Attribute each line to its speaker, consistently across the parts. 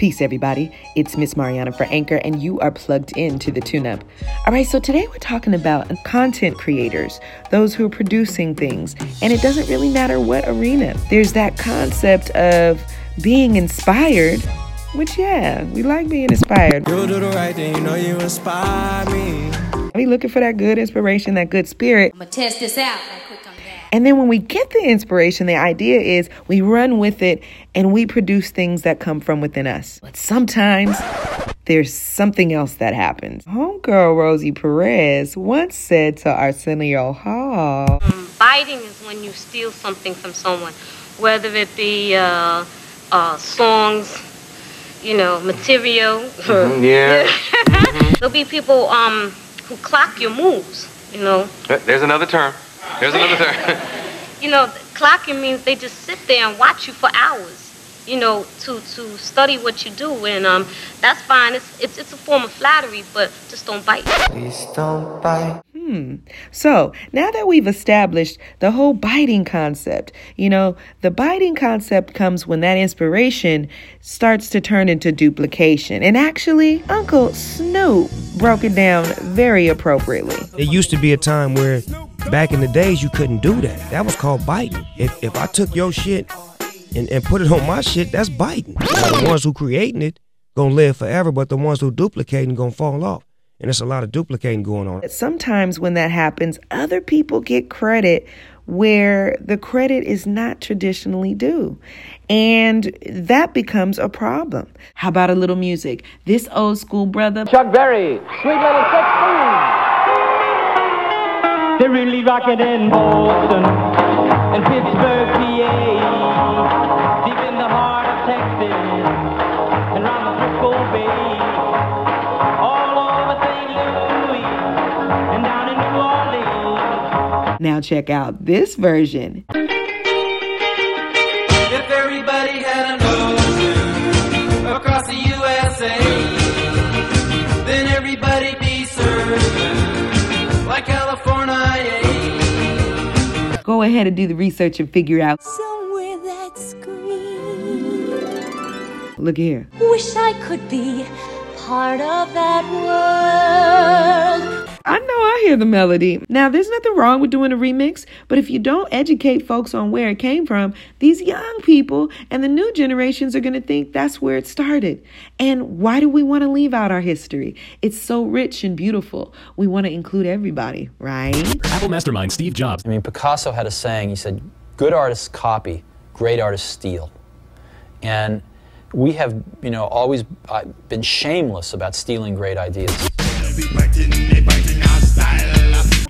Speaker 1: Peace, everybody. It's Miss Mariana for Anchor, and you are plugged into the tune up. All right, so today we're talking about content creators, those who are producing things, and it doesn't really matter what arena. There's that concept of being inspired, which, yeah, we like being inspired.
Speaker 2: You do the right thing, you know you inspire me.
Speaker 1: We looking for that good inspiration, that good spirit.
Speaker 3: I'm gonna test this out right quick on that.
Speaker 1: And then when we get the inspiration, the idea is we run with it and we produce things that come from within us. But sometimes there's something else that happens. Homegirl Rosie Perez once said to Arsenio Hall,
Speaker 4: Biting is when you steal something from someone, whether it be uh, uh, songs, you know, material.
Speaker 5: Yeah.
Speaker 4: There'll be people um, who clock your moves, you know.
Speaker 5: There's another term. There's another term.
Speaker 4: You know, clocking means they just sit there and watch you for hours, you know, to, to study what you do. And um, that's fine. It's, it's, it's a form of flattery, but just don't bite.
Speaker 2: Please don't bite. Hmm.
Speaker 1: So now that we've established the whole biting concept, you know, the biting concept comes when that inspiration starts to turn into duplication. And actually, Uncle Snoop broke it down very appropriately.
Speaker 6: It used to be a time where back in the days you couldn't do that. That was called biting. If if I took your shit and, and put it on my shit, that's biting. Now, the ones who creating it gonna live forever, but the ones who duplicating gonna fall off. And there's a lot of duplicating going on.
Speaker 1: Sometimes when that happens, other people get credit where the credit is not traditionally due. And that becomes a problem. How about a little music? This old school brother
Speaker 7: Chuck Berry, Sweet Little 16. They're really rocking in Boston and Pittsburgh, PA. Deep in the heart of Texas and around the Frisco Bay. All over St. Louis and down in New Orleans.
Speaker 1: Now check out this version.
Speaker 2: If everybody had an
Speaker 1: Go ahead and do the research and figure out.
Speaker 3: Somewhere that's green.
Speaker 1: Look here.
Speaker 3: Wish I could be part of that world.
Speaker 1: I know I hear the melody. Now, there's nothing wrong with doing a remix, but if you don't educate folks on where it came from, these young people and the new generations are going to think that's where it started. And why do we want to leave out our history? It's so rich and beautiful. We want to include everybody, right?
Speaker 8: Apple mastermind Steve Jobs
Speaker 9: I mean, Picasso had a saying. He said, "Good artists copy, great artists steal." And we have, you know, always uh, been shameless about stealing great ideas.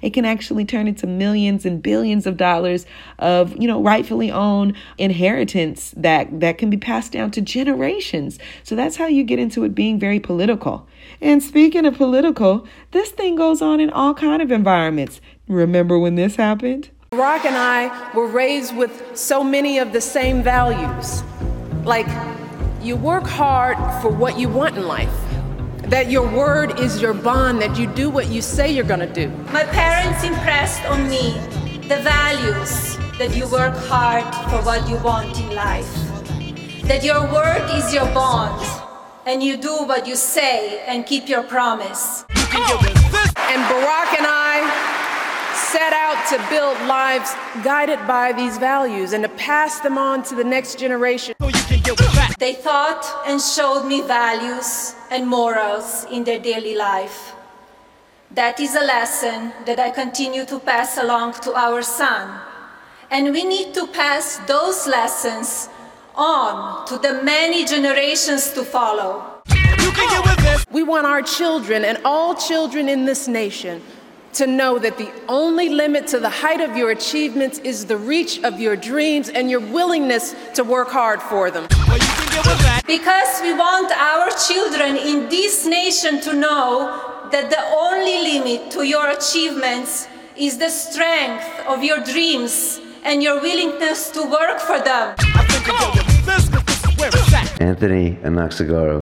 Speaker 1: It can actually turn into millions and billions of dollars of, you know, rightfully owned inheritance that that can be passed down to generations. So that's how you get into it being very political. And speaking of political, this thing goes on in all kind of environments. Remember when this happened?
Speaker 10: Barack and I were raised with so many of the same values. Like, you work hard for what you want in life, that your word is your bond, that you do what you say you're gonna do.
Speaker 11: My parents impressed on me the values that you work hard for what you want in life, that your word is your bond, and you do what you say and keep your promise.
Speaker 10: And Barack and I set out to build lives guided by these values and to pass them on to the next generation.
Speaker 11: They taught and showed me values and morals in their daily life. That is a lesson that I continue to pass along to our son. And we need to pass those lessons on to the many generations to follow.
Speaker 10: We want our children and all children in this nation to know that the only limit to the height of your achievements is the reach of your dreams and your willingness to work hard for them.
Speaker 11: Because we want our children in this nation to know that the only limit to your achievements is the strength of your dreams and your willingness to work for them.
Speaker 12: Anthony Anaxagorou.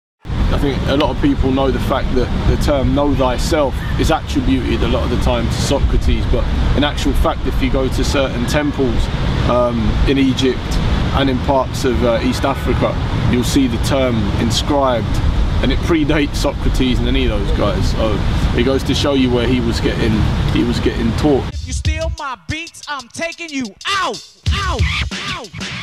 Speaker 8: I think a lot of people know the fact that the term know thyself is attributed a lot of the time to Socrates, but in actual fact, if you go to certain temples um, in Egypt and in parts of uh, East Africa, you'll see the term inscribed and it predates Socrates and any of those guys. So it goes to show you where he was getting he was getting taught.
Speaker 12: You steal my beats, I'm taking you out, out, out.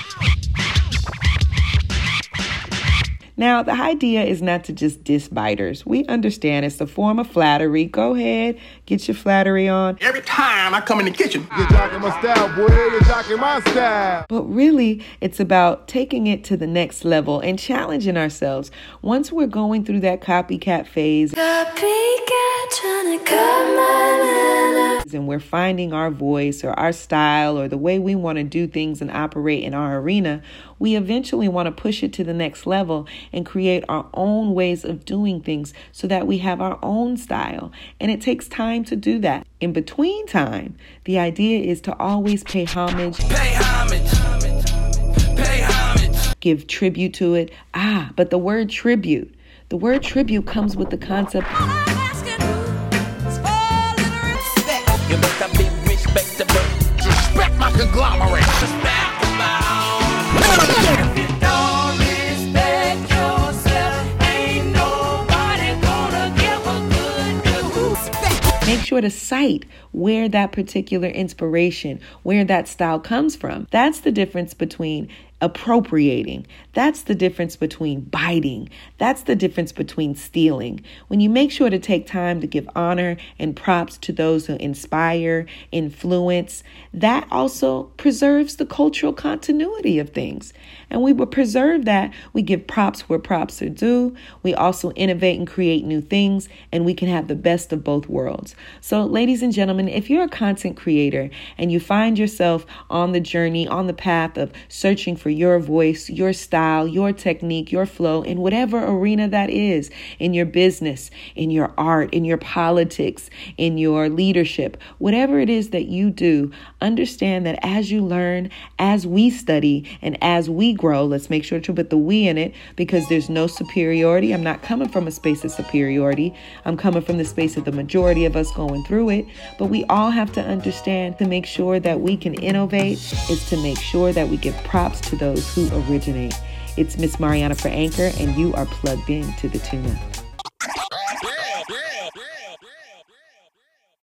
Speaker 1: Now, the idea is not to just diss biters. We understand it's a form of flattery. Go ahead, get your flattery on.
Speaker 13: Every time I come in the kitchen,
Speaker 14: you're jocking my style, boy. You're jocking my style.
Speaker 1: But really, it's about taking it to the next level and challenging ourselves. Once we're going through that copycat phase, copycat trying to cut my and we're finding our voice or our style or the way we want to do things and operate in our arena, we eventually want to push it to the next level and create our own ways of doing things so that we have our own style. And it takes time to do that. In between time, the idea is to always pay homage.
Speaker 2: Pay homage. Pay homage.
Speaker 1: Give tribute to it. Ah, but the word tribute, the word tribute comes with the concept.
Speaker 13: Conglomerate.
Speaker 1: Make sure to cite where that particular inspiration, where that style comes from. That's the difference between appropriating. That's the difference between biting. That's the difference between stealing. When you make sure to take time to give honor and props to those who inspire, influence, that also preserves the cultural continuity of things. And we will preserve that. We give props where props are due. We also innovate and create new things, and we can have the best of both worlds. So, ladies and gentlemen, if you're a content creator and you find yourself on the journey, on the path of searching for your voice, your style, your technique, your flow in whatever arena that is in your business, in your art, in your politics, in your leadership, whatever it is that you do, understand that as you learn, as we study, and as we grow, let's make sure to put the we in it because there's no superiority. I'm not coming from a space of superiority, I'm coming from the space of the majority of us going through it. But we all have to understand to make sure that we can innovate is to make sure that we give props to those who originate. It's Miss Mariana for Anchor, and you are plugged in to the tuna.